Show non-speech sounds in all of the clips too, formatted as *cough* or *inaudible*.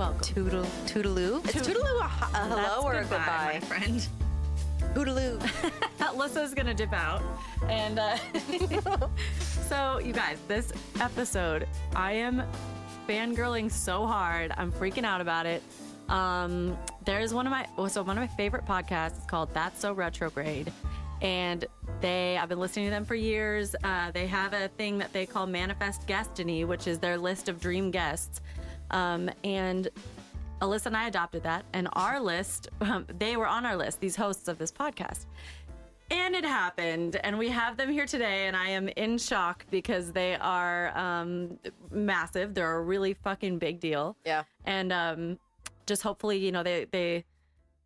Welcome. Toodle, toodaloo. Is Toodle- toodaloo a, h- a hello or a goodbye, my friend. Toodaloo. *laughs* Alyssa's gonna dip out, and uh, *laughs* so you guys, this episode, I am fangirling so hard. I'm freaking out about it. Um, there's one of my so one of my favorite podcasts is called That's So Retrograde, and they I've been listening to them for years. Uh, they have a thing that they call Manifest Destiny, which is their list of dream guests, um, and Alyssa and I adopted that, and our list, um, they were on our list, these hosts of this podcast. And it happened, and we have them here today, and I am in shock because they are um, massive. They're a really fucking big deal. Yeah. And um, just hopefully, you know, they, they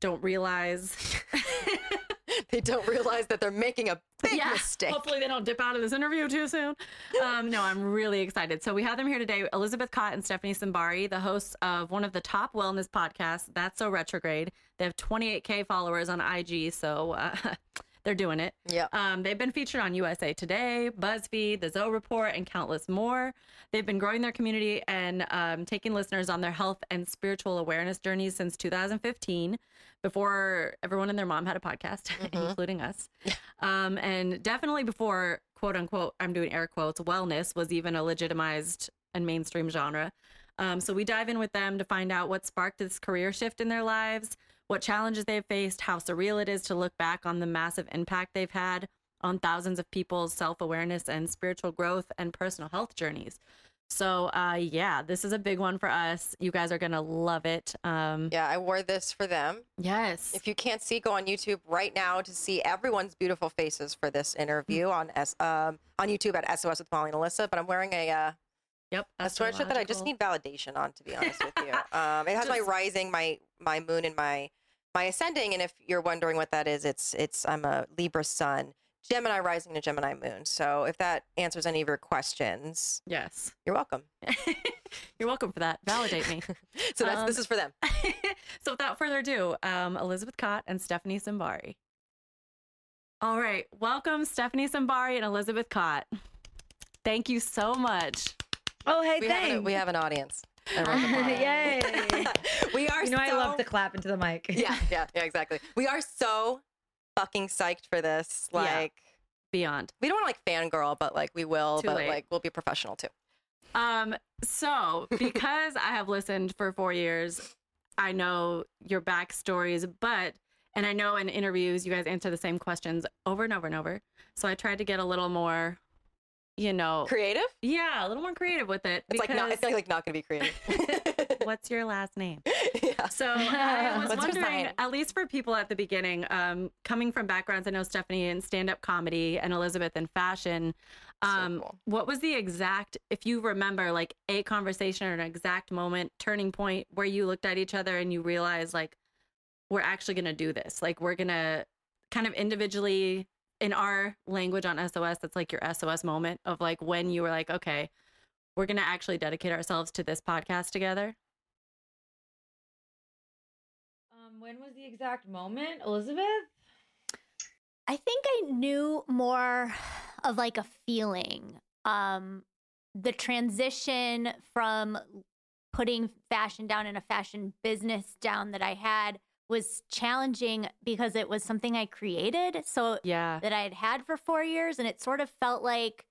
don't realize. *laughs* They don't realize that they're making a big mistake. Hopefully they don't dip out of this interview too soon. Um, no, I'm really excited. So we have them here today, Elizabeth Kott and Stephanie Simbari, the hosts of one of the top wellness podcasts, That's So Retrograde. They have 28k followers on IG, so uh, *laughs* they're doing it. Yeah. Um, they've been featured on USA Today, BuzzFeed, The Zoe Report, and countless more. They've been growing their community and um, taking listeners on their health and spiritual awareness journeys since 2015, before everyone and their mom had a podcast, *laughs* including us. *laughs* Um, and definitely before, quote unquote, I'm doing air quotes, wellness was even a legitimized and mainstream genre. Um, so we dive in with them to find out what sparked this career shift in their lives, what challenges they've faced, how surreal it is to look back on the massive impact they've had on thousands of people's self awareness and spiritual growth and personal health journeys. So, uh, yeah, this is a big one for us. You guys are going to love it. Um, Yeah, I wore this for them. Yes. If you can't see, go on YouTube right now to see everyone's beautiful faces for this interview on S um, on YouTube at SOS with Molly and Alyssa. But I'm wearing a uh, yep. a sweatshirt that I just need validation on, to be honest with you. *laughs* Um, it has my rising, my my moon, and my my ascending. And if you're wondering what that is, it's it's I'm a Libra sun, Gemini rising, and a Gemini moon. So if that answers any of your questions, Yes. you're welcome. *laughs* You're welcome for that. Validate me. *laughs* So that's this Um, is for them. *laughs* so without further ado, um, Elizabeth Kott and Stephanie Simbari. All right, welcome Stephanie Simbari and Elizabeth Kott. Thank you so much. Oh, hey, We have, an, we have an audience. A round of applause. Yay. *laughs* we are You know, I love to clap into the mic. yeah, *laughs* yeah, yeah, exactly. We are so fucking psyched for this. Yeah. Like, Beyond. we don't want to like fangirl, but like we will, Too but late. like we'll be professional too. Um, so *laughs* because I have listened for four years, I know your backstories, but and I know in interviews you guys answer the same questions over and over and over. So I tried to get a little more, you know, Creative? yeah, a little more creative with it. It's like not. It's like, like not gonna be creative. *laughs* what's your last name? *laughs* yeah. So I *laughs* was What's wondering, at least for people at the beginning, um, coming from backgrounds, I know Stephanie in stand-up comedy and Elizabeth in fashion. So Um, cool. What was the exact, if you remember, like a conversation or an exact moment, turning point where you looked at each other and you realized, like, we're actually gonna do this. Like, we're gonna kind of individually, in our language on SOS, that's like your SOS moment of like when you were like, okay, we're gonna actually dedicate ourselves to this podcast together. Um, when was the exact moment, Elizabeth? I think I knew more of like a feeling. Um, the transition from putting fashion down and a fashion business down that I had was challenging because it was something I created. So Yeah. that I had had for four years, and it sort of felt like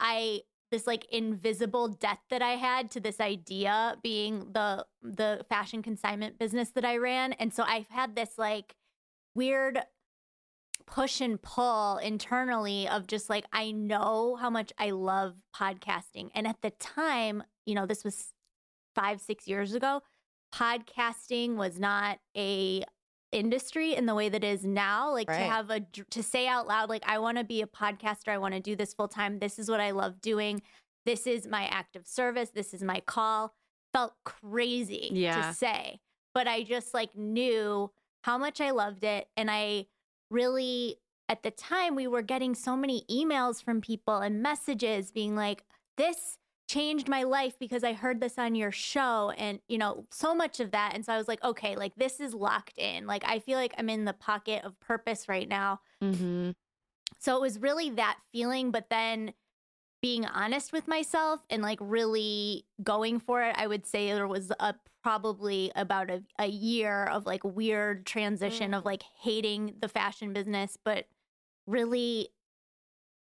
I this like invisible debt that I had to this idea being the the fashion consignment business that I ran, and so I've had this like weird push and pull internally of just like I know how much I love podcasting, and at the time, you know, this was five six years ago. Podcasting was not a industry in the way that it is now like to have a to say out loud like i want to be a podcaster i want to do this full time this is what i love doing this is my act of service this is my call felt crazy Yeah. to say but i just like knew how much i loved it and i really at the time we were getting so many emails from people and messages being like this changed my life because I heard this on your show and you know so much of that and so I was like okay like this is locked in like I feel like I'm in the pocket of purpose right now Mm-hmm. so it was really that feeling but then being honest with myself and like really going for it, I would say there was a probably about a, a year of like weird transition Mm. of like hating the fashion business, but really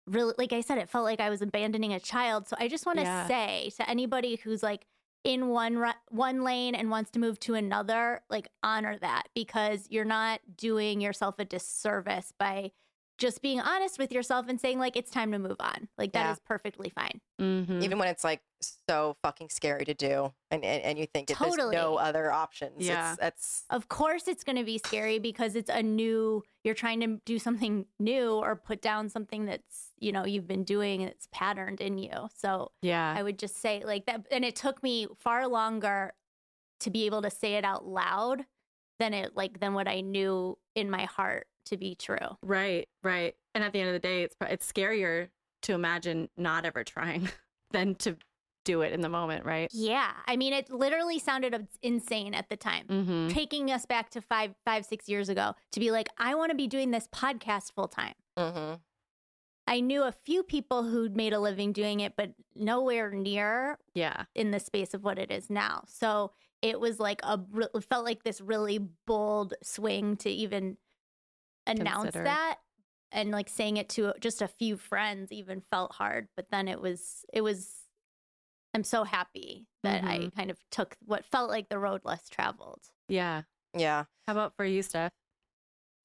really like I said, it felt like I was abandoning a child. So I just want to Yeah. say to anybody who's like in one ru- one lane and wants to move to another, like honor that because you're not doing yourself a disservice by just being honest with yourself and saying like it's time to move on. Like that is Yeah. perfectly fine. Mhm. Even when it's like so fucking scary to do, and and, and you think that there's no other options. Yeah. It's, that's Of course it's going to be scary because it's a new you're trying to do something new or put down something that's, you know, you've been doing and it's patterned in you. So yeah. I would just say like that. And it took me far longer to be able to say it out loud than it like than what I knew in my heart to be true. Right, right. And at the end of the day, it's it's scarier to imagine not ever trying *laughs* than to do it in the moment, right? Yeah. I mean, it literally sounded insane at the time. Mm-hmm. Taking us back to five, five, six years ago to be like, I want to be doing this podcast full time. hmm I knew a few people who'd made a living doing it, but nowhere near Yeah, in the space of what it is now. So it was like a it felt like this really bold swing to even announce Consider. that and like saying it to just a few friends even felt hard, but then it was it was I'm so happy that I Mhm. kind of took what felt like the road less traveled. yeah. yeah. How about for you, Steph?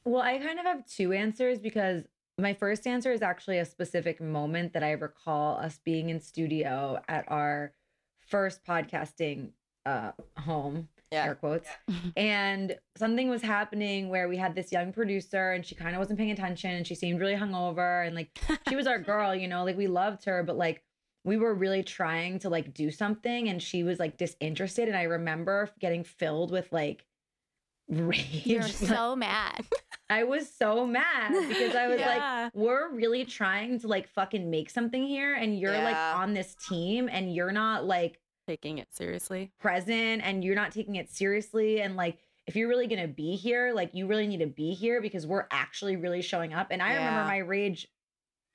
Well, I kind of have two answers because my first answer is actually a specific moment that I recall us being in studio at our first podcasting uh home Yeah. air quotes *laughs* and something was happening where we had this young producer and she kind of wasn't paying attention and she seemed really hungover and like she was our *laughs* girl you know like we loved her but like we were really trying to like do something and she was like disinterested and i remember getting filled with like rage You're *laughs* like, so mad. I was so mad because I was Yeah. like, we're really trying to like fucking make something here, and you're like on this team, and you're not like Taking it seriously. present, and you're not taking it seriously, and like if you're really gonna be here, like you really need to be here because we're actually really showing up. And I remember my rage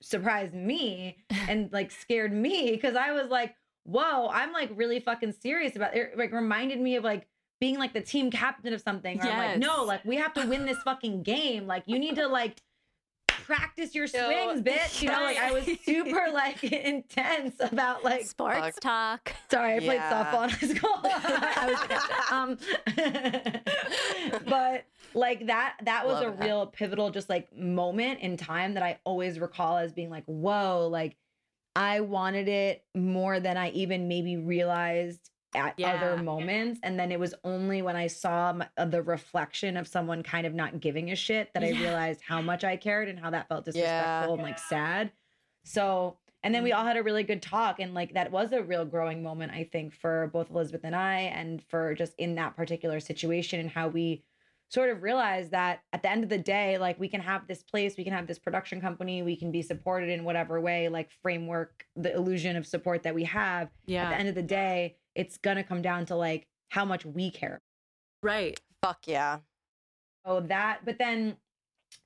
surprised me *laughs* and like scared me because I was like, whoa, I'm like really fucking serious about it. Like reminded me of like being like the team captain of something. Or I'm like, no, like we have to win this fucking game. Like you need to like practice your No. swings, bitch. You know, like I was super *laughs* like intense about like Sports Fuck. talk. Sorry, I played Yeah. softball in high school. *laughs* Um, *laughs* but like that, that was Love a that. real pivotal, just like moment in time that I always recall as being like, whoa, like I wanted it more than I even maybe realized at Yeah. other moments. And then it was only when I saw m- uh, the reflection of someone kind of not giving a shit that I Yeah. realized how much I cared and how that felt Yeah. disrespectful and like sad. So, and then we Mm. all had a really good talk. And like that was a real growing moment, I think, for both Elizabeth and I, and for just in that particular situation and how we sort of realized that at the end of the day, like we can have this place, we can have this production company, we can be supported in whatever way, like framework, the illusion of support that we have. Yeah. At the end of the day, it's going to come down to like how much we care. Right. Fuck yeah. Oh, that. But then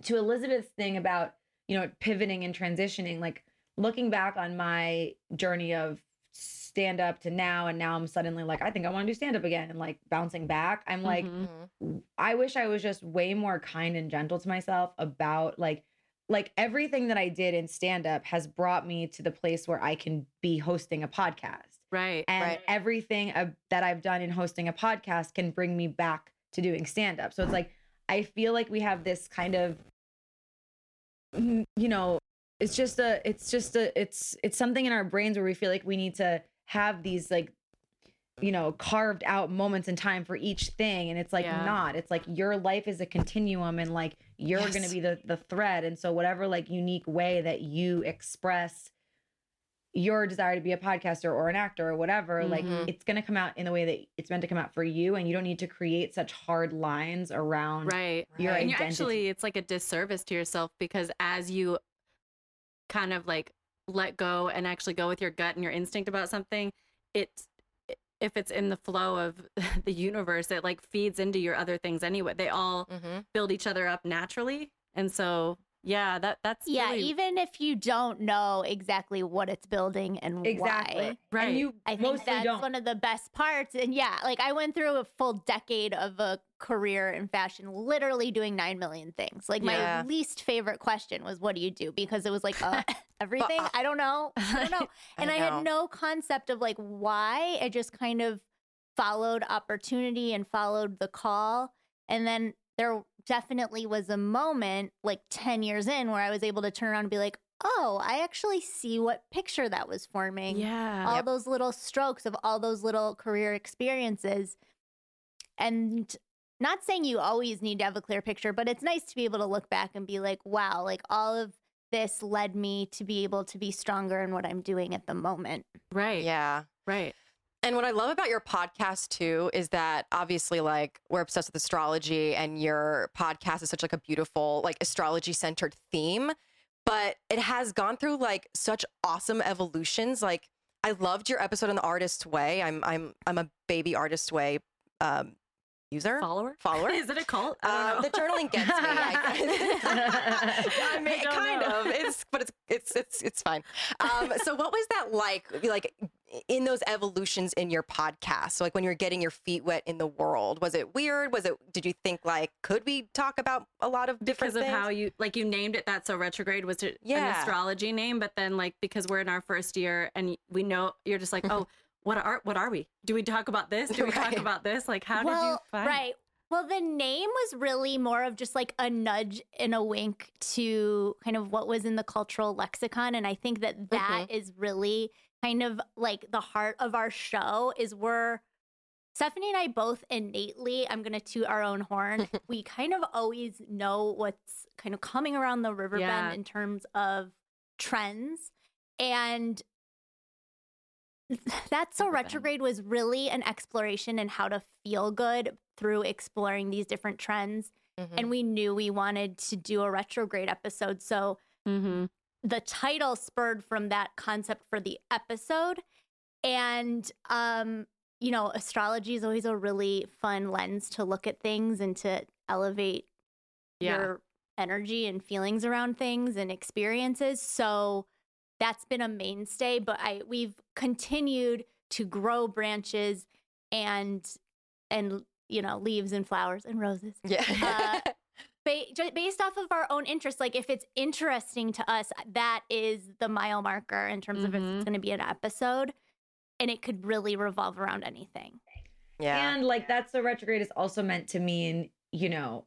to Elizabeth's thing about, you know, pivoting and transitioning, like looking back on my journey of stand up to now, and now I'm suddenly like, I think I want to do stand up again and like bouncing back. I'm like, Mhm. Mhm. I wish I was just way more kind and gentle to myself about like, like everything that I did in stand up has brought me to the place where I can be hosting a podcast. Right. And Right. everything uh, that I've done in hosting a podcast can bring me back to doing stand up. So it's like, I feel like we have this kind of, you know, it's just a, it's just a, it's, it's something in our brains where we feel like we need to have these like, you know, carved out moments in time for each thing. And it's like Yeah. not, it's like your life is a continuum and like you're going to be the, the thread. And so whatever like unique way that you express your desire to be a podcaster or an actor or whatever, like Mhm. it's going to come out in the way that it's meant to come out for you. And you don't need to create such hard lines around Right. your Right. And you identity. actually, it's like a disservice to yourself because as you kind of like let go and actually go with your gut and your instinct about something, it's if it's in the flow of *laughs* the universe, it like feeds into your other things anyway. They all Mhm. build each other up naturally. And so yeah, that that's Yeah, really- even if you don't know exactly what it's building and Exactly. why. Right. And you I think that's don't. one of the best parts. And yeah, like I went through a full decade of a career in fashion, literally doing 9 million things. Like Yeah. my least favorite question was, What do you do? Because it was like, uh, *laughs* everything. I don't know. I don't know. *laughs* And I, know. had no concept of like why. I just kind of followed opportunity and followed the call. And then there definitely was a moment like 10 years in where I was able to turn around and be like, oh, I actually see what picture that was forming. yeah. All those little strokes of all those little career experiences. And not saying you always need to have a clear picture, but it's nice to be able to look back and be like, wow, like all of this led me to be able to be stronger in what I'm doing at the moment. right. Yeah. Right. And what I love about your podcast too is that obviously like we're obsessed with astrology and your podcast is such like a beautiful like astrology centered theme, but it has gone through like such awesome evolutions. Like I loved your episode on the artist's way. I'm I'm I'm a baby artist way um user Follower. follower. *laughs* Is it a cult? Uh, the journaling gets me. I, *laughs* I mean, I kind know. of. It's, but it's it's it's it's fine. Um, so, what was that like? Like in those evolutions in your podcast? So, like when you were getting your feet wet in the world, was it weird? Was it? Did you think like, could we talk about a lot of different because of things? how you like you named it that so retrograde was it an astrology name but then like because we're in our first year and we know you're just like oh what are what are we do we talk about this do we talk about this like how did you well, find right. Well, the name was really more of just like a nudge and a wink to kind of what was in the cultural lexicon. And I think that that mm-hmm. is really kind of like the heart of our show is we're Stephanie and I both innately, I'm going to toot our own horn. *laughs* we kind of always know what's kind of coming around the river Yeah. bend in terms of trends. And *laughs* that so retrograde was really an exploration in how to feel good through exploring these different trends. Mhm. And we knew we wanted to do a retrograde episode. So mm-hmm. the title spurred from that concept for the episode and um you know astrology is always a really fun lens to look at things and to elevate yeah your energy and feelings around things and experiences so that's been a mainstay but i we've continued to grow branches and and you know leaves and flowers and roses yeah. uh, *laughs* ba- based off of our own interests like if it's interesting to us that is the mile marker in terms of if it's going to be an episode and it could really revolve around anything yeah. And like that's the retrograde is also meant to mean, you know,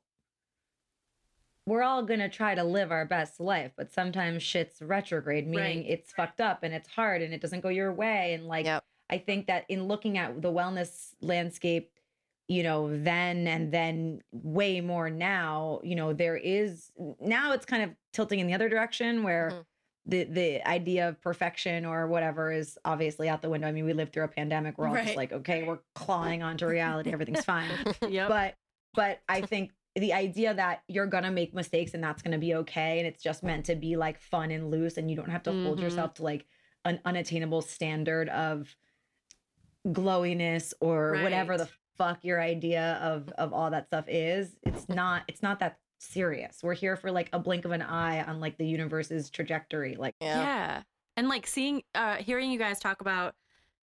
we're all gonna try to live our best life, but sometimes shit's retrograde, meaning Right. it's fucked up and it's hard and it doesn't go your way. And like Yep. I think that in looking at the wellness landscape, you know, then and then way more now, you know, there is now it's kind of tilting in the other direction where Mhm. the the idea of perfection or whatever is obviously out the window. I mean, we lived through a pandemic. We're all Right. just like, okay, we're clawing onto reality. Everything's fine. *laughs* yep But but I think the idea that you're gonna make mistakes and that's gonna be okay, and it's just meant to be like fun and loose, and you don't have to hold Mhm. yourself to like an unattainable standard of glowiness or whatever the fuck your idea of of all that stuff is. It's not. It's not that serious. We're here for like a blink of an eye on like the universe's trajectory. Like yeah. yeah. and like seeing uh hearing you guys talk about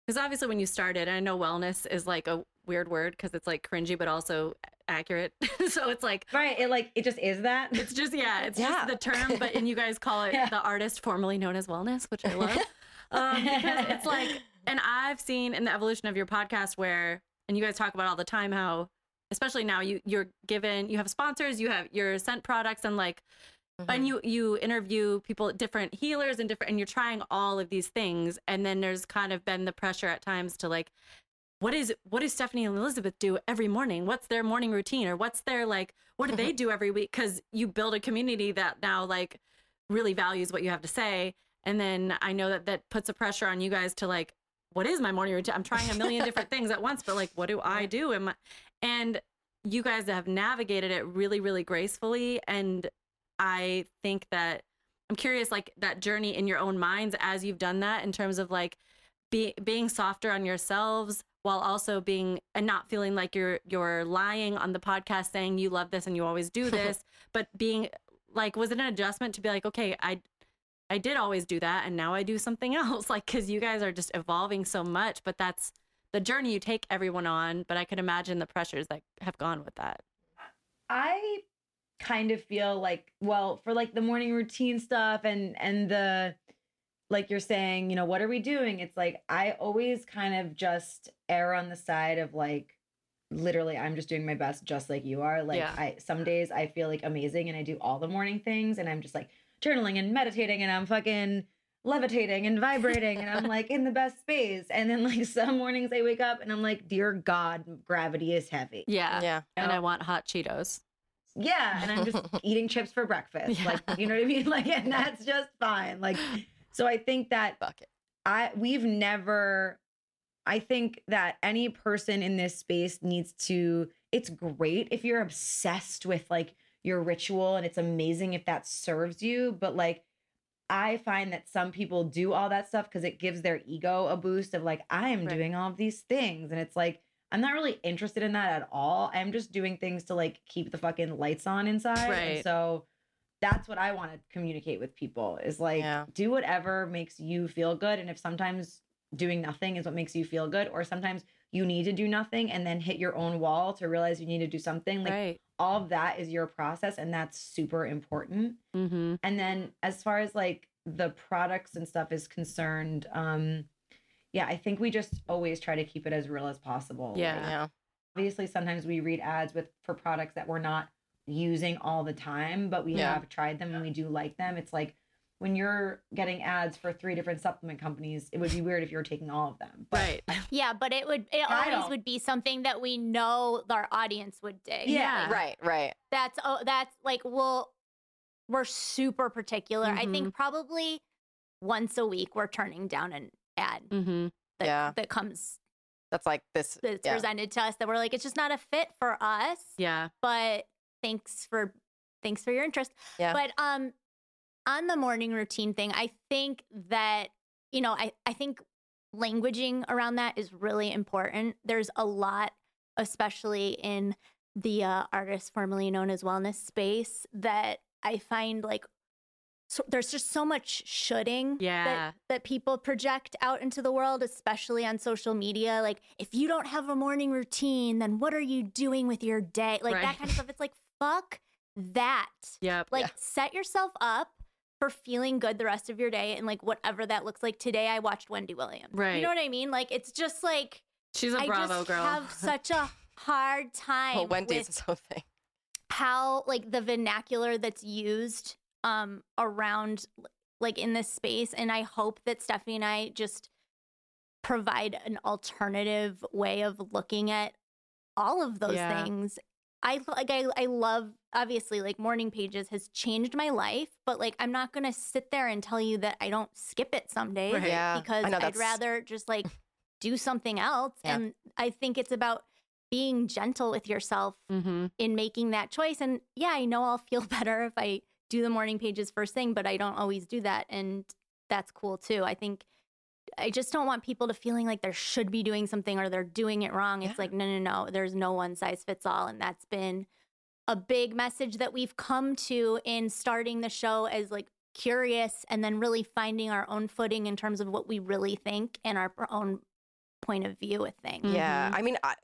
because obviously when you started i know wellness is like a weird word because it's like cringy but also accurate *laughs* so it's like right. It like it just is that. it's just yeah it's Yeah. just the term but and you guys call it *laughs* Yeah. the artist formerly known as wellness which i love *laughs* um, because it's like and i've seen in the evolution of your podcast where and you guys talk about all the time how especially now you you're given you have sponsors you have your scent products and like Mm-hmm. and you you interview people different healers and different and you're trying all of these things and then there's kind of been the pressure at times to like what is what does stephanie and elizabeth do every morning? What's their morning routine or what's their like what do they *laughs* do every week? Because you build a community that now like really values what you have to say. And then i know that that puts a pressure on you guys to like what is my morning routine? I'm trying a million different things at once but like what do i do? I, and you guys have navigated it really really gracefully. And i think that i'm curious like that journey in your own minds as you've done that in terms of like be, being softer on yourselves while also being and not feeling like you're you're lying on the podcast saying you love this and you always do *laughs* this but being like was it an adjustment to be like, okay, I I did always do that and now I do something *laughs* else like cuz you guys are just evolving so much, but that's the journey you take everyone on, but I can imagine the pressures that have gone with that. I kind of feel like well for like the morning routine stuff and and the like you're saying you know what are we doing it's like i always kind of just err on the side of like literally i'm just doing my best just like you are like Yeah. i some days i feel like amazing and i do all the morning things and i'm just like journaling and meditating and i'm fucking levitating and vibrating and i'm like in the best space and then like *laughs* some mornings i wake up and i'm like dear god gravity is heavy Yeah. Yeah. And know? I want hot Cheetos. yeah, and I'm just *laughs* eating chips for breakfast. Yeah. Like, you know what I mean? *laughs* Like, and that's just fine. Like, so I think that Bucket. I we've never I think that any person in this space needs to it's great if you're obsessed with like your ritual and it's amazing if that serves you, but like I find that some people do all that stuff because it gives their ego a boost of like, I am Right. doing all of these things. And it's like, I'm not really interested in that at all. I'm just doing things to like keep the fucking lights on inside. And so that's what I want to communicate with people is like, Yeah. do whatever makes you feel good. And if sometimes doing nothing is what makes you feel good, or sometimes you need to do nothing and then hit your own wall to realize you need to do something, like right. all of that is your process. And that's super important. Mm-hmm. And then as far as like the products and stuff is concerned, um, yeah, I think we just always try to keep it as real as possible. Yeah. Like, Yeah. obviously sometimes we read ads with for products that we're not using all the time, but we Yeah. have tried them and we do like them. It's like when you're getting ads for three different supplement companies, it would be weird if you were taking all of them. But Right. *laughs* Yeah, but it would it I always don't- would be something that we know our audience would dig. Yeah. Right. Right. That's oh that's like well we're super particular. I Mm-hmm. think probably once a week we're turning down an ad Mm-hmm. that Yeah. that comes That's like this. that's yeah. presented to us that we're like it's just not a fit for us. Yeah. But thanks for thanks for your interest. Yeah. But um on the morning routine thing, I think that you know, I I think languaging around that is really important. There's a lot especially in the uh, artist formerly known as wellness space that I find like so there's just so much shoulding Yeah. that, that people project out into the world, especially on social media. Like, if you don't have a morning routine, then what are you doing with your day? Like Right. that kind of stuff. It's like, fuck that. Yep. Like, set yourself up for feeling good the rest of your day and like whatever that looks like. Today, I watched Wendy Williams. Right. You know what I mean? Like, it's just like, She's a I Bravo just girl. have *laughs* such a hard time Well, Wendy's with its own thing. how like the vernacular that's used um around like in this space and i hope that stephanie and i just provide an alternative way of looking at all of those Yeah. things i like I, I love obviously like morning pages has changed my life but like i'm not gonna sit there and tell you that i don't skip it some days Right. Yeah. because I know i'd rather just like *laughs* do something else Yeah. and i think it's about being gentle with yourself mm-hmm. in making that choice. And yeah, I know I'll feel *laughs* better if I do the morning pages first thing, but I don't always do that. And that's cool too. I think I just don't want people to feeling like they should be doing something or they're doing it wrong. It's Yeah. like, no, no, no, there's no one size fits all. And that's been a big message that we've come to in starting the show as like curious and then really finding our own footing in terms of what we really think and our own point of view with things. Yeah, Mhm. I mean I,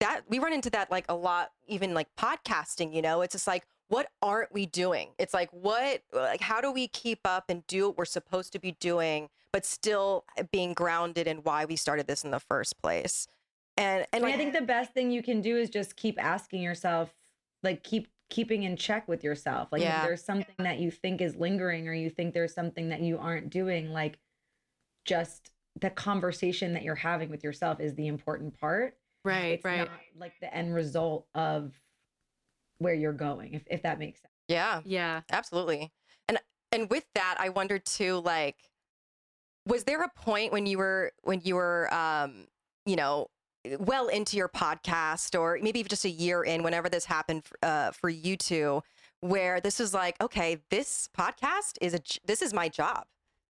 that we run into that like a lot, even like podcasting. You know, it's just like, what aren't we doing? It's like, what, like, how do we keep up and do what we're supposed to be doing, but still uh, being grounded in why we started this in the first place? And and I, mean, I think the best thing you can do is just keep asking yourself, like keep keeping in check with yourself. Like Yeah. if there's something that you think is lingering or you think there's something that you aren't doing, like just the conversation that you're having with yourself is the important part. Right. It's right. not like the end result of where you're going, if, if that makes sense. yeah, yeah. absolutely. And and with that, I wondered too, like, was there a point when you were when you were, um, you know, well into your podcast, or maybe even just a year in, whenever this happened uh, for you two, where this was like, okay, this podcast is a this is my job,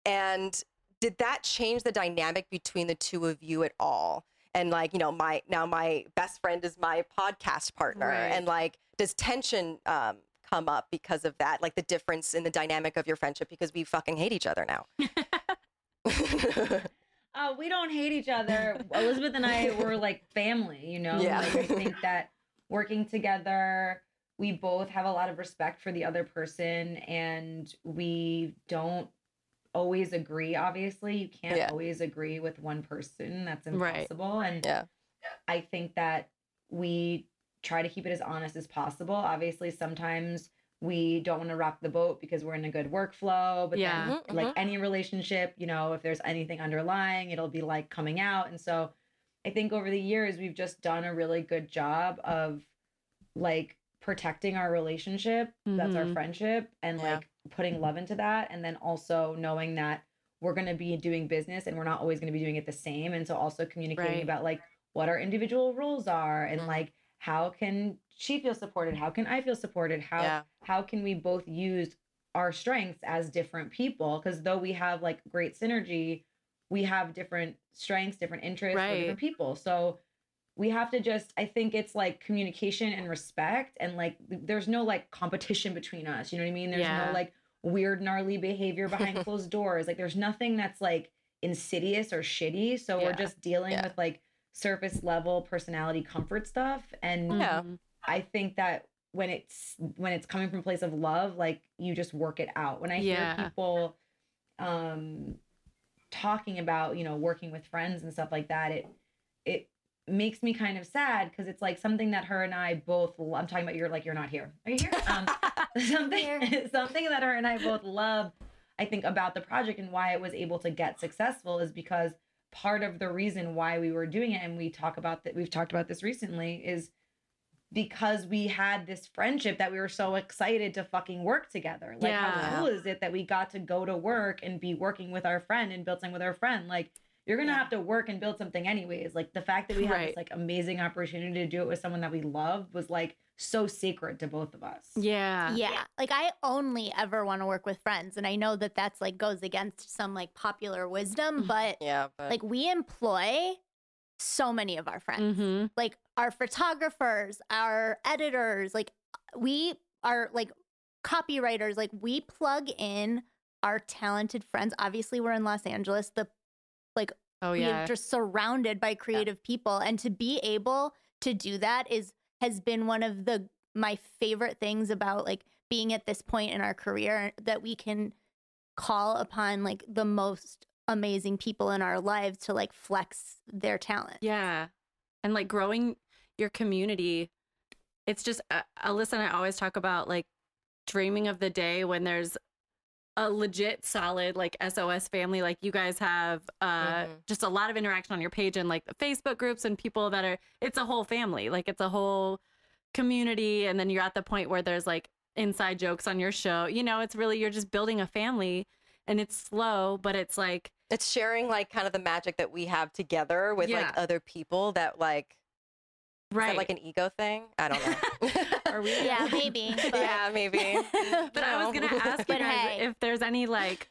and did that change the dynamic between the two of you at all? And like, you know, my now my best friend is my podcast partner, Right. and like, does tension um, come up because of that, like the difference in the dynamic of your friendship because we fucking hate each other now. *laughs* *laughs* Uh, we don't hate each other. Elizabeth and I were *laughs* like family, you know? Yeah. Like, I think that working together, we both have a lot of respect for the other person and we don't always agree, obviously. You can't Yeah. always agree with one person. That's Right. impossible. And Yeah. I think that we try to keep it as honest as possible. Obviously, sometimes we don't want to rock the boat because we're in a good workflow. But Yeah. then, Mhm, like any relationship, you know, if there's anything underlying, it'll be like coming out. And so I think over the years, we've just done a really good job of like protecting our relationship. That's our Mhm. friendship and Yeah. like putting love into that. And then also knowing that we're going to be doing business and we're not always going to be doing it the same. And so also communicating Right. about like what our individual roles are and Mhm. like how can she feel supported? How can I feel supported? How Yeah. how can we both use our strengths as different people? Because though we have like great synergy, we have different strengths, different interests, Right. different people. So we have to just I think it's like communication and respect and like there's no like competition between us. You know what I mean? There's Yeah. no like weird gnarly behavior behind *laughs* closed doors. Like there's nothing that's like insidious or shitty. So we're just dealing Yeah. with like surface level personality comfort stuff and Yeah. Mhm. I think that when it's when it's coming from a place of love, like you just work it out. When I Yeah. hear people um talking about, you know, working with friends and stuff like that, it it makes me kind of sad because it's like something that her and I both lo- I'm talking about you're like you're not here. Are you here? *laughs* Um *laughs* something *laughs* something that her and I both love I think about the project and why it was able to get successful is because part of the reason why we were doing it and we talk about that we've talked about this recently is because we had this friendship that we were so excited to fucking work together. Like Yeah. how cool is it that we got to go to work and be working with our friend and build something with our friend? Like you're gonna Yeah. have to work and build something anyways. Like the fact that we had Right. this like amazing opportunity to do it with someone that we loved was like so sacred to both of us. Yeah. yeah like i only ever want to work with friends and i know that that's like goes against some like popular wisdom but Yeah. But like we employ so many of our friends Mm-hmm. like our photographers our editors like we are like copywriters like we plug in our talented friends obviously we're in los angeles the like Oh we yeah. are just surrounded by creative people and to be able to do that is has been one of the my favorite things about like being at this point in our career that we can call upon like the most amazing people in our lives to like flex their talent. Yeah. And like growing your community. It's just, uh, Alyssa and I always talk about like dreaming of the day when there's a legit solid like SOS family. Like you guys have uh, Mhm. just a lot of interaction on your page and like the Facebook groups and people that are, it's a whole family. Like it's a whole community. And then you're at the point where there's like inside jokes on your show. You know, it's really, you're just building a family and it's slow, but it's like, it's sharing like kind of the magic that we have together with Yeah. like other people that like is that right. like an ego thing. I don't know. *laughs* *laughs* Are we? *laughs* Yeah, maybe. *laughs* But yeah, maybe. *laughs* But I was gonna ask you guys hey. if there's any like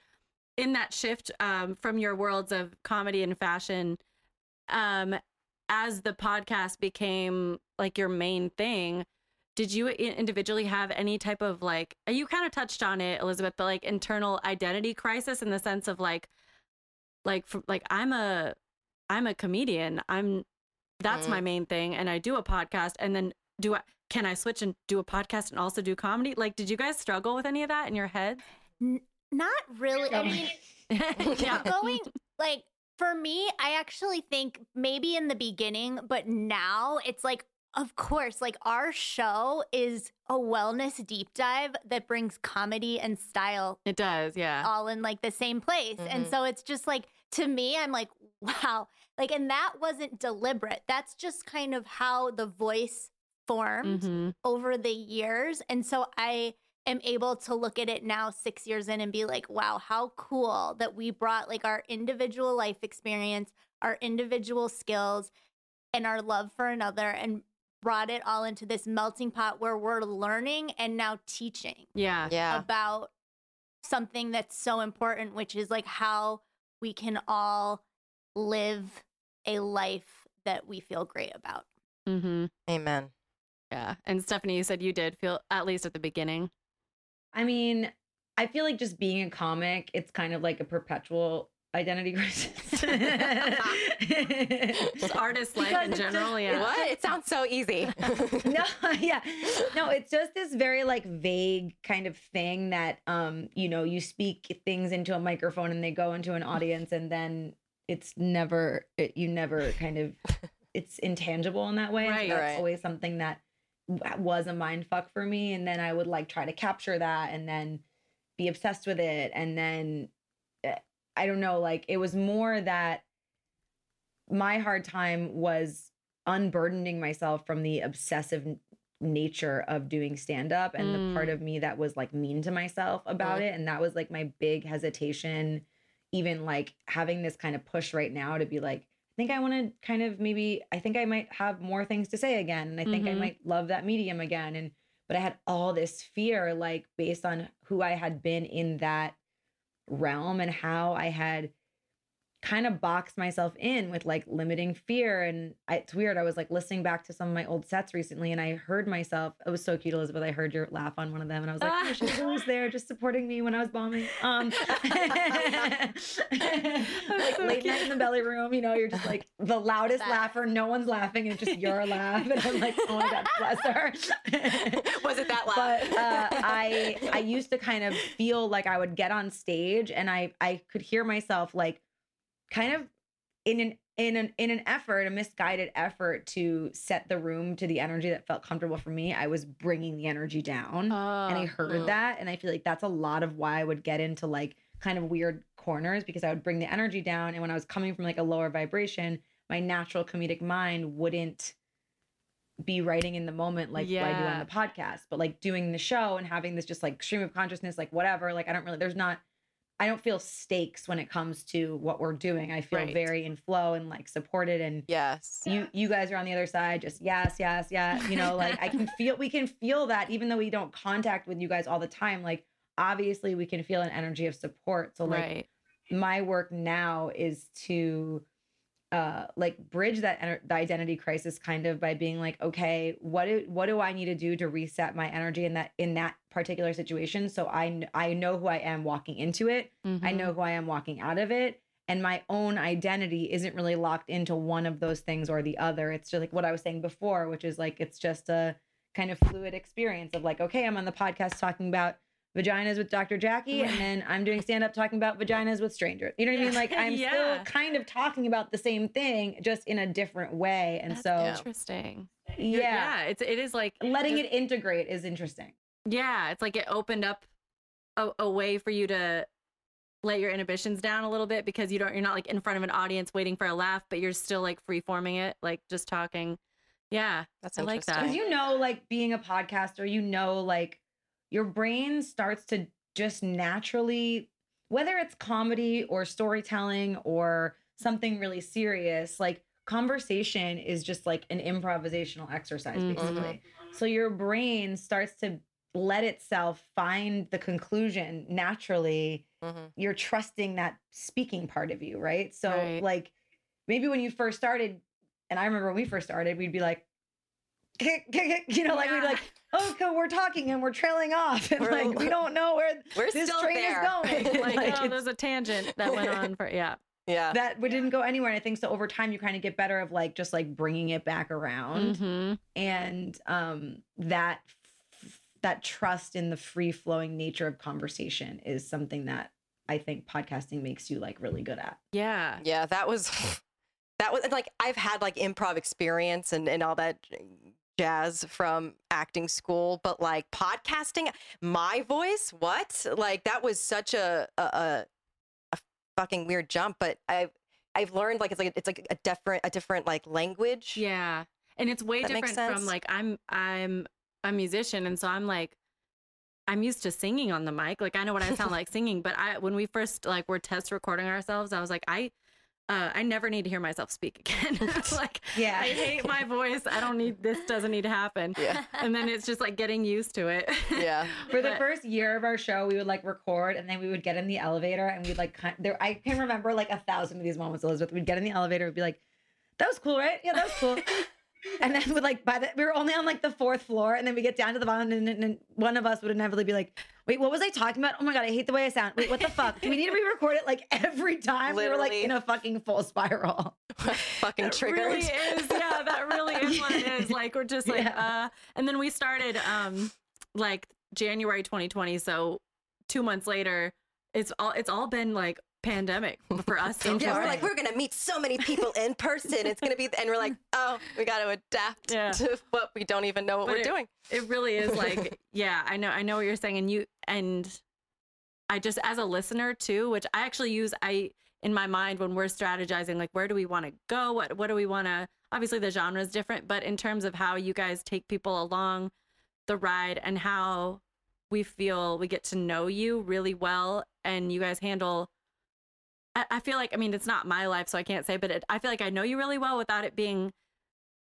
in that shift um, from your worlds of comedy and fashion, um, as the podcast became like your main thing. Did you individually have any type of like you kind of touched on it, Elizabeth, but like internal identity crisis in the sense of like, like for, like I'm a I'm a comedian. I'm that's Mhm. my main thing, and I do a podcast, and then do I can I switch and do a podcast and also do comedy? Like, did you guys struggle with any of that in your head? Not really. I mean, *laughs* yeah. going like for me, I actually think maybe in the beginning, but now it's like, of course, like our show is a wellness deep dive that brings comedy and style It does, yeah. all in like the same place. And Mhm. so it's just like, to me, I'm like, *laughs* wow. Like, and that wasn't deliberate. That's just kind of how the voice formed Mhm. over the years. And so I am able to look at it now, six years in, and be like, wow, how cool that we brought like our individual life experience, our individual skills, and our love for another and brought it all into this melting pot where we're learning and now teaching Yeah. yeah. about something that's so important, which is like how we can all live a life that we feel great about. Mm-hmm. Amen. Yeah. And Stephanie, you said you did feel at least at the beginning. I mean, I feel like just being a comic, it's kind of like a perpetual identity *laughs* crisis. *laughs* Just artist life Because in it's just- general. Yeah. What? It sounds so easy. *laughs* no, yeah. No, it's just this very like vague kind of thing that um, you know, you speak things into a microphone and they go into an audience and then it's never it, you never kind of it's intangible in that way. And so Right. that's Right. always something that w- was a mind fuck for me and then I would like try to capture that and then be obsessed with it and then uh, I don't know, like it was more that my hard time was unburdening myself from the obsessive nature of doing stand up and the part Mm. of me that was like mean to myself about it and that was like my big hesitation even like having this kind of push right now to be like think I want to kind of maybe I think I might have more things to say again and I think I Mhm. might love that medium again and but I had all this fear like based on who I had been in that realm and how I had kind of boxed myself in with like limiting fear and I, it's weird i was like listening back to some of my old sets recently and i heard myself it was so cute elizabeth i heard your laugh on one of them and i was like oh, she's *laughs* always there just supporting me when i was bombing um *laughs* like so late night in the belly room you know you're just like *laughs* the loudest That. laugher no one's laughing it's just your laugh and i'm like oh my god bless her Was it that loud? but uh, I I used to kind of feel like I would get on stage and I I could hear myself like kind of in an in an in an effort a misguided effort to set the room to the energy that felt comfortable for me I was bringing the energy down and I Oh, heard that and I feel like that's a lot of why I would get into like kind of weird corners because I would bring the energy down and when I was coming from like a lower vibration my natural comedic mind wouldn't be writing in the moment like what I do on the podcast but like doing the show and having this just like stream of consciousness like whatever like I don't really there's not I don't feel stakes when it comes to what we're doing I feel Right. very in flow and like supported and yes. you you guys are on the other side just yes yes yes you know like i can *laughs* feel we can feel that even though we don't contact with you guys all the time like obviously we can feel an energy of support so like right. my work now is to uh like bridge that ener- the identity crisis kind of by being like okay what do, what do i need to do to reset my energy in that in that particular situation so i kn- i know who i am walking into it I Mhm. know who I am walking out of it. And my own identity isn't really locked into one of those things or the other. It's just like what I was saying before, which is like it's just a kind of fluid experience of like, okay, I'm on the podcast talking about vaginas with Dr. Jackie, and then I'm doing stand up talking about vaginas with strangers. You know what I mean? Like *laughs* I'm Yeah. still kind of talking about the same thing, just in a different way. And That's so, interesting. yeah, yeah. It's it is like letting just- it integrate is interesting. Yeah, it's like it opened up a, a way for you to let your inhibitions down a little bit because you don't you're not like in front of an audience waiting for a laugh, but you're still like free forming it, like just talking. Yeah, That's I like interesting. that. Because you know, like being a podcaster, you know, like your brain starts to just naturally, whether it's comedy or storytelling or something really serious, like conversation is just like an improvisational exercise, Mhm. basically. So your brain starts to let itself find the conclusion naturally. Mhm. You're trusting that speaking part of you, right? So, Right. like, maybe when you first started, and I remember when we first started, we'd be like, you know, like we'd like, oh, cool, we're talking and we're trailing off, *laughs* and We're- like we don't know where We're this still train there. is going. *laughs* like, Like, oh, there's a tangent that went on for yeah. *laughs* Yeah. that we didn't go anywhere. And I think so. Over time, you kind of get better of like just like bringing it back around, hmm and um, that that trust in the free flowing nature of conversation is something that I think podcasting makes you like really good at. Yeah. Yeah, that was *sighs* that was like I've had like improv experience and and all that jazz from acting school, but like podcasting, my voice, what? Like that was such a a, a, fucking weird jump, but I've I've learned like it's like it's like a different a different like language. Yeah. And it's way That different from like I'm I'm a musician and so I'm like I'm used to singing on the mic. Like I know what I sound like singing, but I when we first like were test recording ourselves, I was like I uh, I never need to hear myself speak again. It's *laughs* *laughs* like Yeah. I hate my voice. I don't need this doesn't need to happen. Yeah. And then it's just like getting used to it. Yeah. *laughs* For the But- first year of our show, we would like record and then we would get in the elevator and we'd like, kind there, I can remember like a thousand of these moments, Elizabeth. We'd get in the elevator would be like, that was cool, right? Yeah, that was cool. And then with like by the we were only on like the fourth floor, and then we get down to the bottom, and, and, and one of us would inevitably be like, "Wait, what was I talking about? Oh my god, I hate the way I sound. Wait, what the fuck? Do we need to re-record it like every time?" We were like in a fucking full spiral. *laughs* Fucking It triggered. really is. Yeah, that really is what it is. *laughs* Like we're just like, Yeah. uh and then we started um like January 2020. So two months later, it's all it's all been like pandemic for us *laughs* so Yeah, far. we're like, we're gonna meet so many people in person. It's gonna be, and we're like, *laughs* oh, we got to adapt Yeah. to what we don't even know what But we're it- doing. it really is *laughs* like yeah i know i know what you're saying and you and i just as a listener too which i actually use i in my mind when we're strategizing like where do we want to go what what do we want to obviously the genre is different but in terms of how you guys take people along the ride and how we feel we get to know you really well and you guys handle I, I feel like i mean it's not my life so i can't say but it, i feel like i know you really well without it being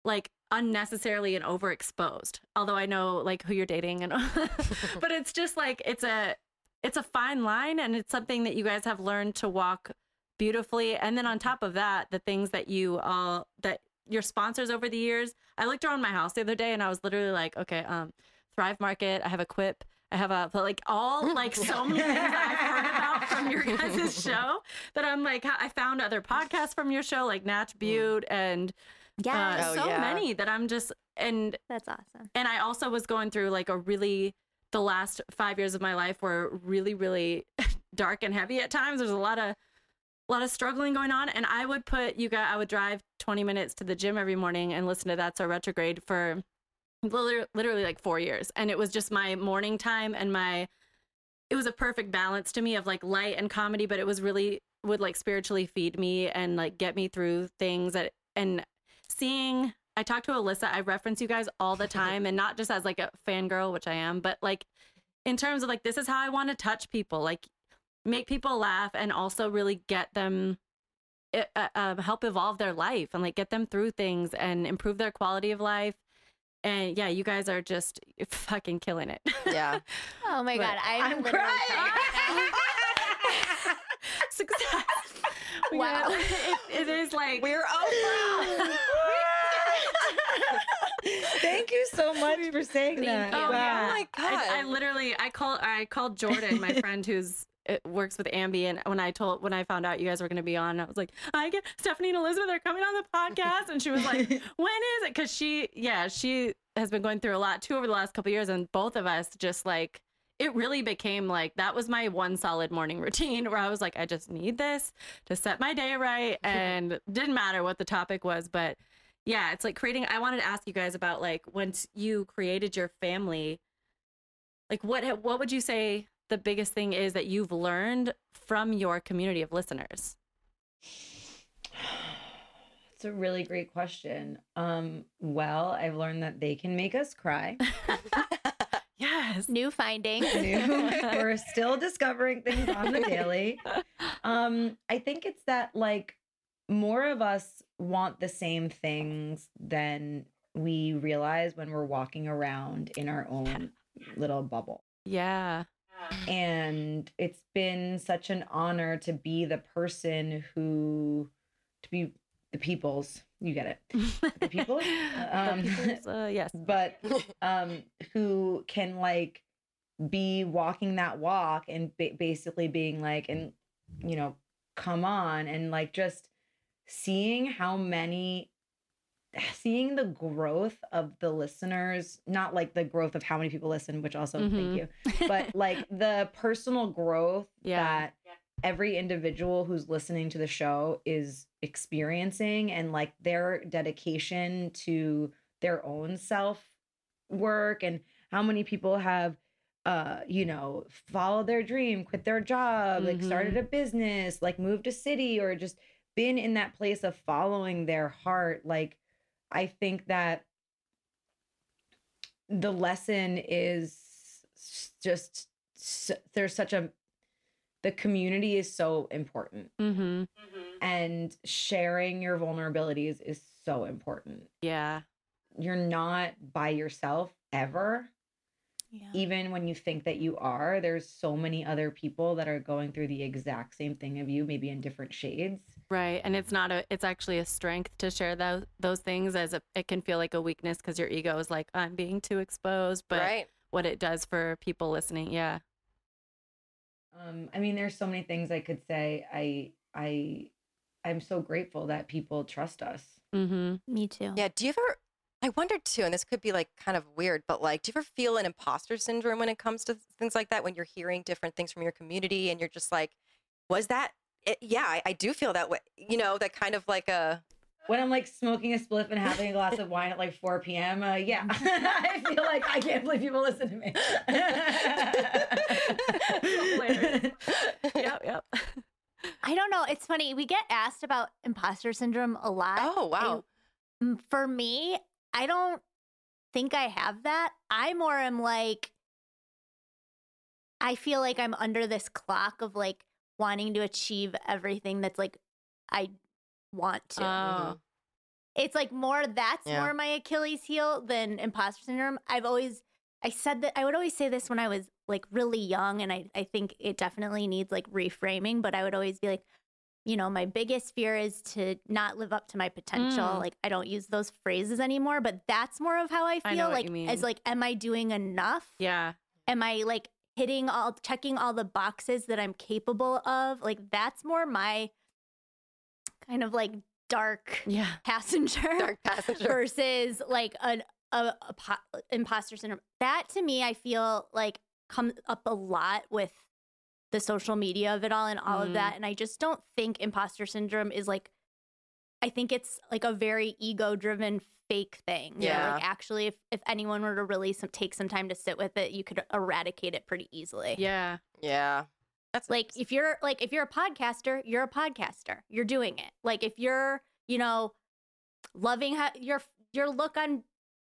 like unnecessarily and overexposed although i know like who you're dating and *laughs* *laughs* but it's just like it's a it's a fine line and it's something that you guys have learned to walk beautifully and then on top of that the things that you all that your sponsors over the years i looked around my house the other day and i was literally like okay um thrive market i have a quip i have a like all *laughs* like so many things i've from your guys' *laughs* show that i'm like i found other podcasts from your show like Natch Beaut and Yeah, uh, Oh, so yeah. many that i'm just and that's awesome. and I also was going through like a really the last five years of my life were really really *laughs* dark and heavy at times. There's a lot of a lot of struggling going on, and I would put you guys. I would drive 20 minutes to the gym every morning and listen to That's So Retrograde for literally, literally like four years, and it was just my morning time and my. It was a perfect balance to me of like light and comedy, but it was really would like spiritually feed me and like get me through things that and seeing I talk to Alyssa, I reference you guys all the *laughs* time and not just as like a fangirl, which I am, but like in terms of like this is how I want to touch people, like make people laugh and also really get them uh, uh, um, help evolve their life and like get them through things and improve their quality of life. And yeah, you guys are just fucking killing it. Yeah. *laughs* Oh my But god, I'm, I'm literally crying. *laughs* Success. Wow. got- it, it is like We're Oprah. *laughs* Thank you so much for saying Thank that. you. Oh, Wow. yeah. Oh my God. I, I literally I call I called Jordan, my friend who's uh, works with Ambi, and when I told when I found out you guys were going to be on, I was like, I get Stephanie and Elizabeth are coming on the podcast, and she was like, *laughs* When is it? Because she yeah she has been going through a lot too over the last couple years, and both of us just like it really became like that was my one solid morning routine where I was like, I just need this to set my day right, *laughs* and didn't matter what the topic was, but yeah, it's like creating. I wanted to ask you guys about like once you created your family, like what what would you say the biggest thing is that you've learned from your community of listeners? It's a really great question. Um, well, I've learned that they can make us cry. *laughs* *laughs* Yes. new findings. New- *laughs* We're still discovering things on the daily. Um, I think it's that like more of us want the same things than we realize when we're walking around in our own little bubble. Yeah. And it's been such an honor to be the person who to be the people's you get it *laughs* The people? The Um, people's, uh, yes. *laughs* but um who can like be walking that walk and ba- basically being like and you know come on and like just seeing how many seeing the growth of the listeners not like the growth of how many people listen which also Mhm. thank you but like the personal growth *laughs* Yeah. that every individual who's listening to the show is experiencing and like their dedication to their own self work and how many people have uh you know followed their dream quit their job like started a business like moved a city or just been in that place of following their heart like i think that the lesson is just there's such a the community is so important mm-hmm. and sharing your vulnerabilities is so important Yeah. you're not by yourself ever Yeah. even when you think that you are there's so many other people that are going through the exact same thing of you maybe in different shades Right. And it's not a it's actually a strength to share those those things as a, it can feel like a weakness because your ego is like, I'm being too exposed. But right. what it does for people listening, yeah. Um, I mean, there's so many things I could say. I I I'm so grateful that people trust us. Mm-hmm. Me too. Yeah. Do you ever? I wondered too, and this could be like kind of weird, but like, do you ever feel an imposter syndrome when it comes to things like that? When you're hearing different things from your community, and you're just like, was that? It? Yeah, I, I do feel that way. You know, that kind of like a. When I'm like smoking a spliff and having a glass of wine at like 4 p.m., uh, yeah, *laughs* I feel like I can't believe people listen to me. Hilarious. yep, yep. I don't know. It's funny. We get asked about imposter syndrome a lot. Oh wow. I- mm, for me, I don't think I have that. I more am like, I feel like I'm under this clock of like wanting to achieve everything that's like I want to. Oh. it's like more that's Yeah. more my Achilles heel than imposter syndrome. I've always I said that I would always say this when I was like really young and I I think it definitely needs like reframing, but I would always be like you know, my biggest fear is to not live up to my potential. Mm. Like I don't use those phrases anymore, but that's more of how I I feel what like as like am I doing enough? Yeah. Am I like hitting all checking all the boxes that I'm capable of? Like that's more my kind of like dark Yeah. passenger Dark passenger. versus like an a, a po- imposter syndrome. That to me, I feel like comes up a lot with the social media of it all and all Mm. of that. And I just don't think imposter syndrome is like. I think it's like a very ego driven fake thing. Yeah. Like actually, if, if anyone were to really some, take some time to sit with it, you could eradicate it pretty easily. Yeah. Yeah. That's Like if you're like if you're a podcaster, you're a podcaster. You're doing it. Like if you're, you know, loving how your your look on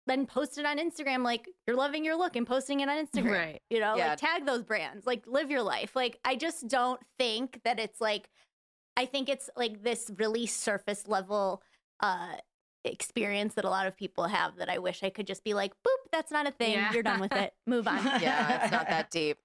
then post it on Instagram like you're loving your look and posting it on Instagram. Right. You know, Yeah. like tag those brands. Like live your life. Like I just don't think that it's like I think it's like this really surface level uh experience that a lot of people have that I wish I could just be like, boop, that's not a thing. Yeah. You're done with it. Move on. *laughs* yeah, it's not that deep.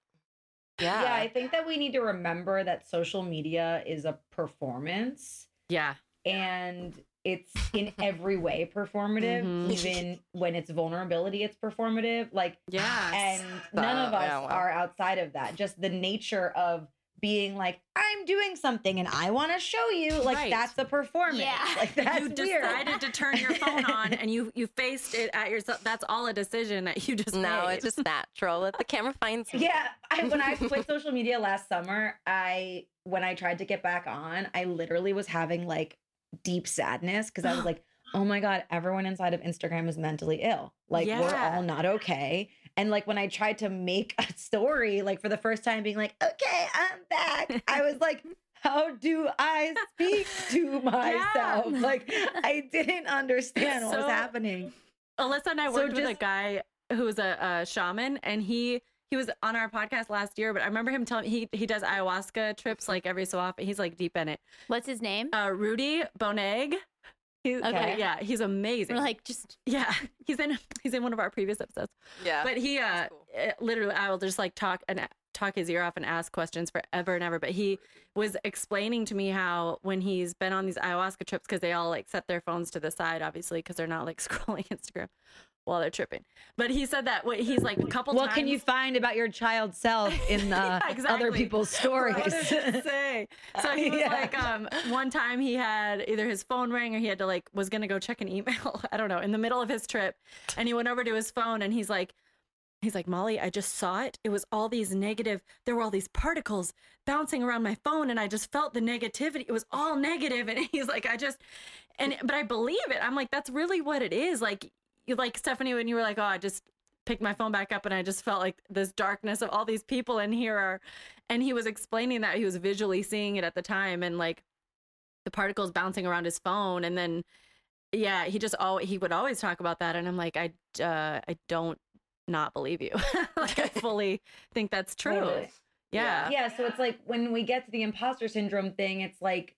Yeah. Yeah, I think that we need to remember that social media is a performance Yeah. and it's in every way performative, Mhm. even when it's vulnerability, it's performative. Like, Yeah. and none of us yeah, wow. are outside of that. Just the nature of being like, I'm doing something and I want to show you. Like, Right. that's a performance. Yeah. *laughs* Like, that's you weird. decided to turn your phone *laughs* on and you you faced it at yourself. That's all a decision that you just No, made. it's just natural. Let the camera finds me. Yeah, I, when I quit *laughs* social media last summer, I when I tried to get back on, I literally was having like deep sadness because I was *gasps* like, "Oh my god, everyone inside of Instagram is mentally ill. Like we're all not okay." And like when I tried to make a story, like for the first time, being like, "Okay, I'm back," I was *laughs* like. How do I speak to *laughs* myself? Like I didn't understand what was happening. Alyssa and I So worked with a just- guy who's a, a shaman, and he he was on our podcast last year. But I remember him telling he he does ayahuasca trips like every so often. He's like deep in it. What's his name? Uh, Rudy Boneg. He's, Okay. yeah, he's amazing. We're like just yeah, *laughs* he's in he's in one of our previous episodes. Yeah. But he uh cool. uh, literally I will just like talk and talk his ear off and ask questions forever and ever. But he was explaining to me how when he's been on these ayahuasca trips because they all like set their phones to the side, obviously because they're not like *laughs* scrolling Instagram while they're tripping. But he said that what he's like a couple What times. What can you find about your child self in *laughs* uh, Yeah, other people's *laughs* stories? What does it say? *laughs* So he was Yeah. like, um, one time he had either his phone rang or he had to like was gonna go check an email. I don't know, in the middle of his trip, and he went over to his phone and he's like, he's like, Molly, I just saw it. It was all these negative. There were all these particles bouncing around my phone, and I just felt the negativity. It was all negative, and he's like, I just, and but I believe it. I'm like, that's really what it is. Like like Stephanie, when you were like, oh, I just picked my phone back up and I just felt like this darkness of all these people in here are and he was explaining that he was visually seeing it at the time and like the particles bouncing around his phone and then yeah he just all he would always talk about that and i'm like i uh i don't not believe you. *laughs* Like i *laughs* fully think that's true. Totally. yeah. Yeah so it's like when we get to the imposter syndrome thing it's like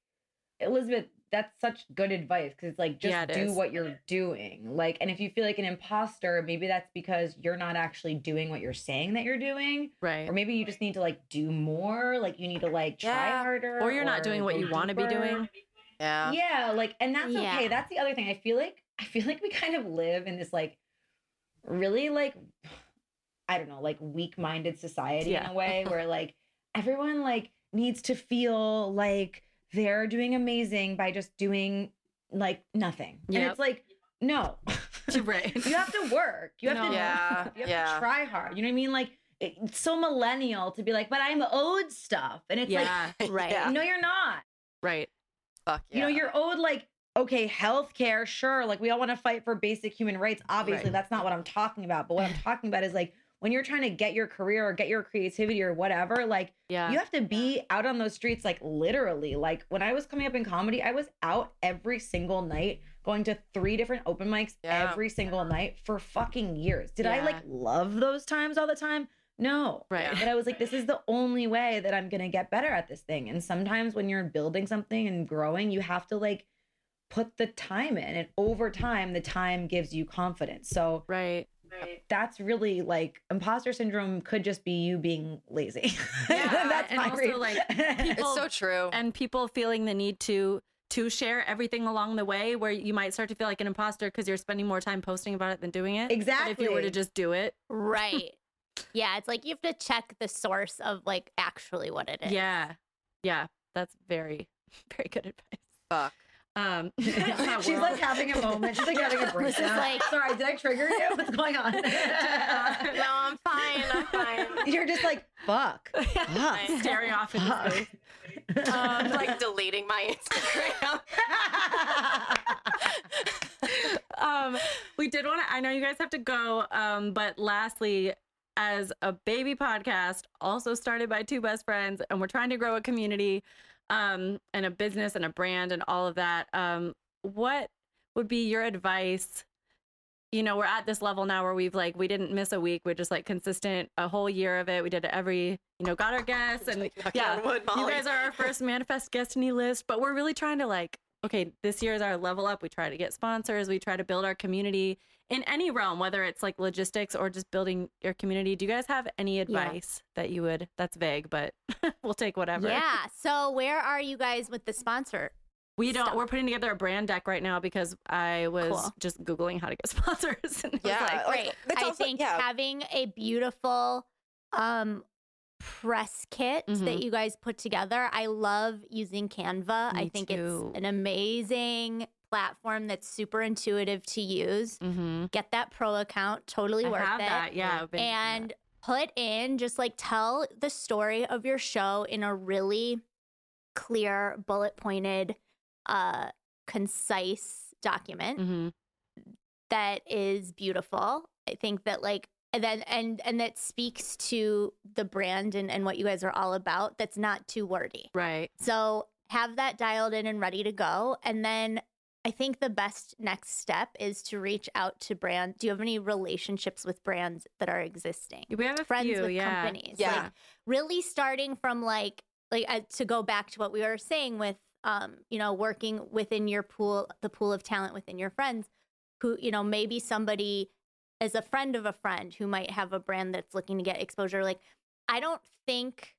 elizabeth that's such good advice because it's like just Yeah, it do is. what you're doing like and if you feel like an imposter maybe that's because you're not actually doing what you're saying that you're doing right or maybe you just need to like do more like you need to like try Yeah. harder or you're not doing what you want to be doing Yeah. yeah, like, and that's Yeah. okay. That's the other thing. I feel like I feel like we kind of live in this like really like I don't know, like weak-minded society in a way *laughs* where like everyone like needs to feel like they're doing amazing by just doing like nothing. And it's like, no. *laughs* right. you have to work. You have No. to Yeah, you have yeah. to try hard. You know what I mean? Like it's so millennial to be like, but I'm owed stuff. And it's yeah. *laughs* Right. Yeah. no, you're not. Right. Fuck yeah. You know, you're owed like, okay, healthcare, sure. Like we all want to fight for basic human rights. Obviously, Right. that's not what I'm talking about. But what I'm talking about is like when you're trying to get your career or get your creativity or whatever, like Yeah. you have to be out on those streets, like literally. Like when I was coming up in comedy, I was out every single night, going to three different open mics Yeah. every single night for fucking years. Did I like love those times all the time? No. Right. But I was like, this is the only way that I'm gonna get better at this thing. And sometimes when you're building something and growing, you have to like put the time in. And over time, the time gives you confidence. So Right. That's really like imposter syndrome could just be you being lazy. *laughs* Yeah, that's and my also, read. like, *laughs* it's so true. and people feeling the need to to share everything along the way where you might start to feel like an imposter because you're spending more time posting about it than doing it But if you were to just do it Right. yeah, it's like you have to check the source of like actually what it is. yeah yeah that's very *laughs* very good advice Fuck. Um *laughs* *laughs* She's like having a moment. She's like having a *laughs* breakdown. like- Sorry, did I trigger you? What's going on? no, I'm fine. I'm fine. You're just like, fuck. Fuck. staring off into Fuck. space I'm like deleting my Instagram. um we did want to i know you guys have to go um but lastly as a baby podcast also started by two best friends and we're trying to grow a community um and a business and a brand and all of that um what would be your advice you know we're at this level now where we've like we didn't miss a week we're just like consistent a whole year of it we did it every you know got our guests and yeah wood, you guys are our first manifest destiny list, but we're really trying to like, okay, this year is our level up. We try to get sponsors. We try to build our community in any realm, whether it's like logistics or just building your community. Do you guys have any advice that you would? That's vague, but *laughs* we'll take whatever. Yeah. So where are you guys with the sponsor? we don't. stuff. We're putting together a brand deck right now because I was Cool. just googling how to get *laughs* sponsors. And Yeah, like, it's I think yeah. having a beautiful um press kit Mhm. that you guys put together. I love using Canva. I think too. it's an amazing platform that's super intuitive to use. mm-hmm. Get that pro account, totally I worth have it. that. Yeah. I've been using that. and put in just like tell the story of your show in a really clear bullet pointed uh concise document Mhm. that is beautiful i think that like and then and and that speaks to the brand and, and what you guys are all about that's not too wordy right. so have that dialed in and ready to go and then i think the best next step is to reach out to brand do you have any relationships with brands that are existing We have a friends few, with yeah. companies Yeah. like really starting from like like uh, to go back to what we were saying with um you know working within your pool the pool of talent within your friends who you know maybe somebody is a friend of a friend who might have a brand that's looking to get exposure like i don't think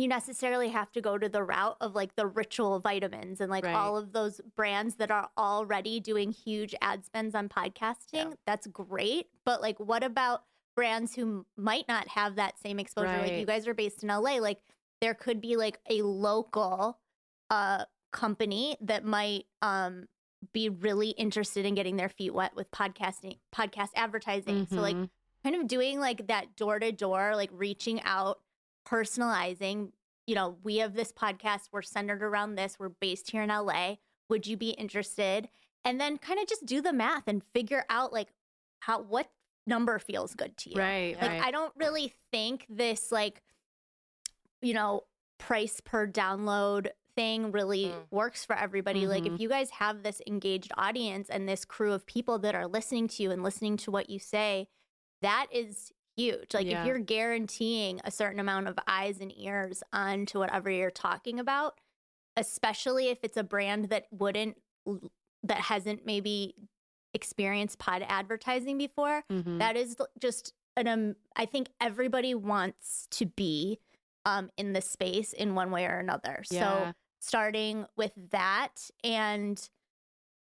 you necessarily have to go to the route of like the ritual vitamins and like Right. all of those brands that are already doing huge ad spends on podcasting. That's great but like what about brands who might not have that same exposure? Like you guys are based in LA like there could be like a local uh company that might um be really interested in getting their feet wet with podcasting podcast advertising. So like Mhm. kind of doing like that door to door like reaching out personalizing you know we have this podcast we're centered around this we're based here in LA would you be interested and then kind of just do the math and figure out like how what number feels good to you right. Like right. I don't really think this like you know price per download thing really Mm. works for everybody. Like Mhm. if you guys have this engaged audience and this crew of people that are listening to you and listening to what you say, that is huge. Like Yeah. if you're guaranteeing a certain amount of eyes and ears onto whatever you're talking about, especially if it's a brand that wouldn't that hasn't maybe experienced pod advertising before, Mhm. that is just an um i think everybody wants to be um in this space in one way or another Yeah. so starting with that and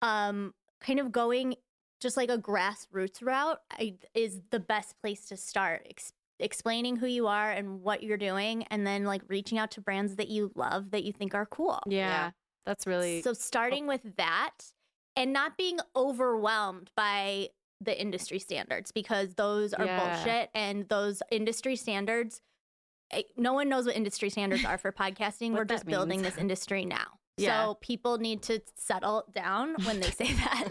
um kind of going just like a grassroots route I, is the best place to start Ex- explaining who you are and what you're doing and then like reaching out to brands that you love that you think are cool Yeah, Yeah. that's really so starting with that and not being overwhelmed by the industry standards because those are Yeah. bullshit and those industry standards eh, no one knows what industry standards are for podcasting. *laughs* We're just that building this industry now. *laughs* Yeah. So people need to settle down when they say *laughs* that.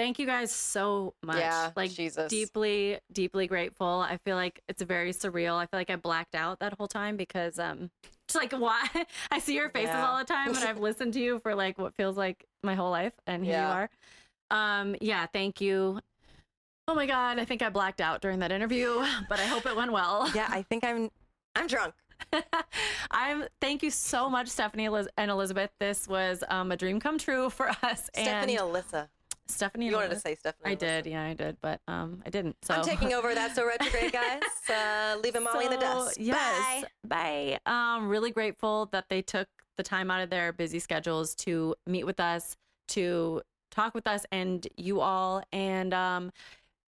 Thank you guys so much. Yeah, like Jesus. deeply, deeply grateful. I feel like it's very surreal. I feel like I blacked out that whole time because um just *laughs* like why I see your faces Yeah. all the time and I've *laughs* listened to you for like what feels like my whole life and here Yeah. you are. Um yeah, thank you. Oh my god, I think I blacked out during that interview, *laughs* but I hope it went well. yeah, I think I'm I'm drunk. I'm thank you so much, Stephanie and Elizabeth. This was um, a dream come true for us. Stephanie and Alyssa. Stephanie. You wanted to say Stephanie. I did, yeah, I did, but um, I didn't. So I'm taking over. That's so retrograde, *laughs* guys. Uh, leaving Molly in the dust. Yes, bye. Um, really grateful that they took the time out of their busy schedules to meet with us, to talk with us, and you all. And um,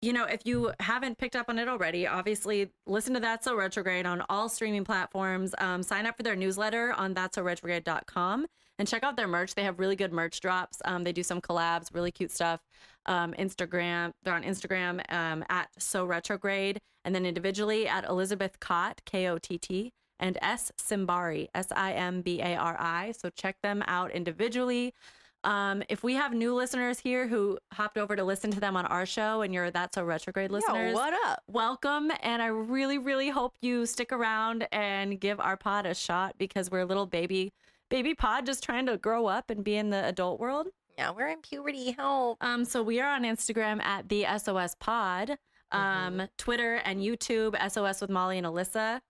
you know, if you haven't picked up on it already, obviously listen to That's So Retrograde on all streaming platforms. Um, sign up for their newsletter on that's so retrograde.com and check out their merch. They have really good merch drops. Um, they do some collabs, really cute stuff. Um, Instagram, they're on Instagram um, at So Retrograde, and then individually at Elizabeth Kott, K O T T, and S Simbari, S I M B A R I. So check them out individually. Um, if we have new listeners here who hopped over to listen to them on our show and you're That's So Retrograde listeners, Yo, what up? welcome. And I really, really hope you stick around and give our pod a shot because we're a little baby, baby pod just trying to grow up and be in the adult world. Yeah, we're in puberty. Help. Um, so we are on Instagram at the SOS Pod, um, Twitter and YouTube, SOS with Molly and Alyssa.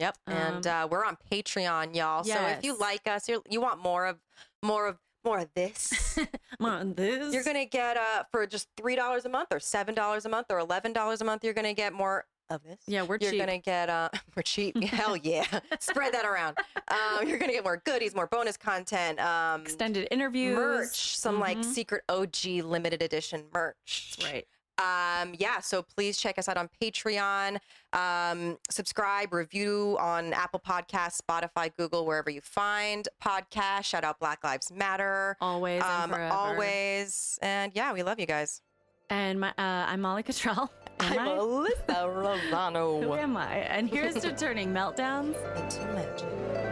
Yep. and Um, uh, we're on Patreon, y'all. So if you like us, you're, you want more of more of more of this, *laughs* I'm on this. you're gonna get uh for just three dollars a month or seven dollars a month or eleven dollars a month. You're gonna get more of this. Yeah, we're You're cheap. gonna get uh *laughs* we're cheap. *laughs* Hell yeah. Spread that around. Um, you're gonna get more goodies, more bonus content, um, extended interviews, merch, some like Mhm. secret OG limited edition merch. Right. Um, yeah, so please check us out on Patreon. Um, subscribe, review on Apple Podcasts, Spotify, Google, wherever you find podcasts. Shout out Black Lives Matter. Always Um, forever. always. And yeah, we love you guys. And my, uh, I'm Molly Cottrell. *laughs* Am I? Alyssa Who am I? And *laughs* here's to turning meltdowns Into magic.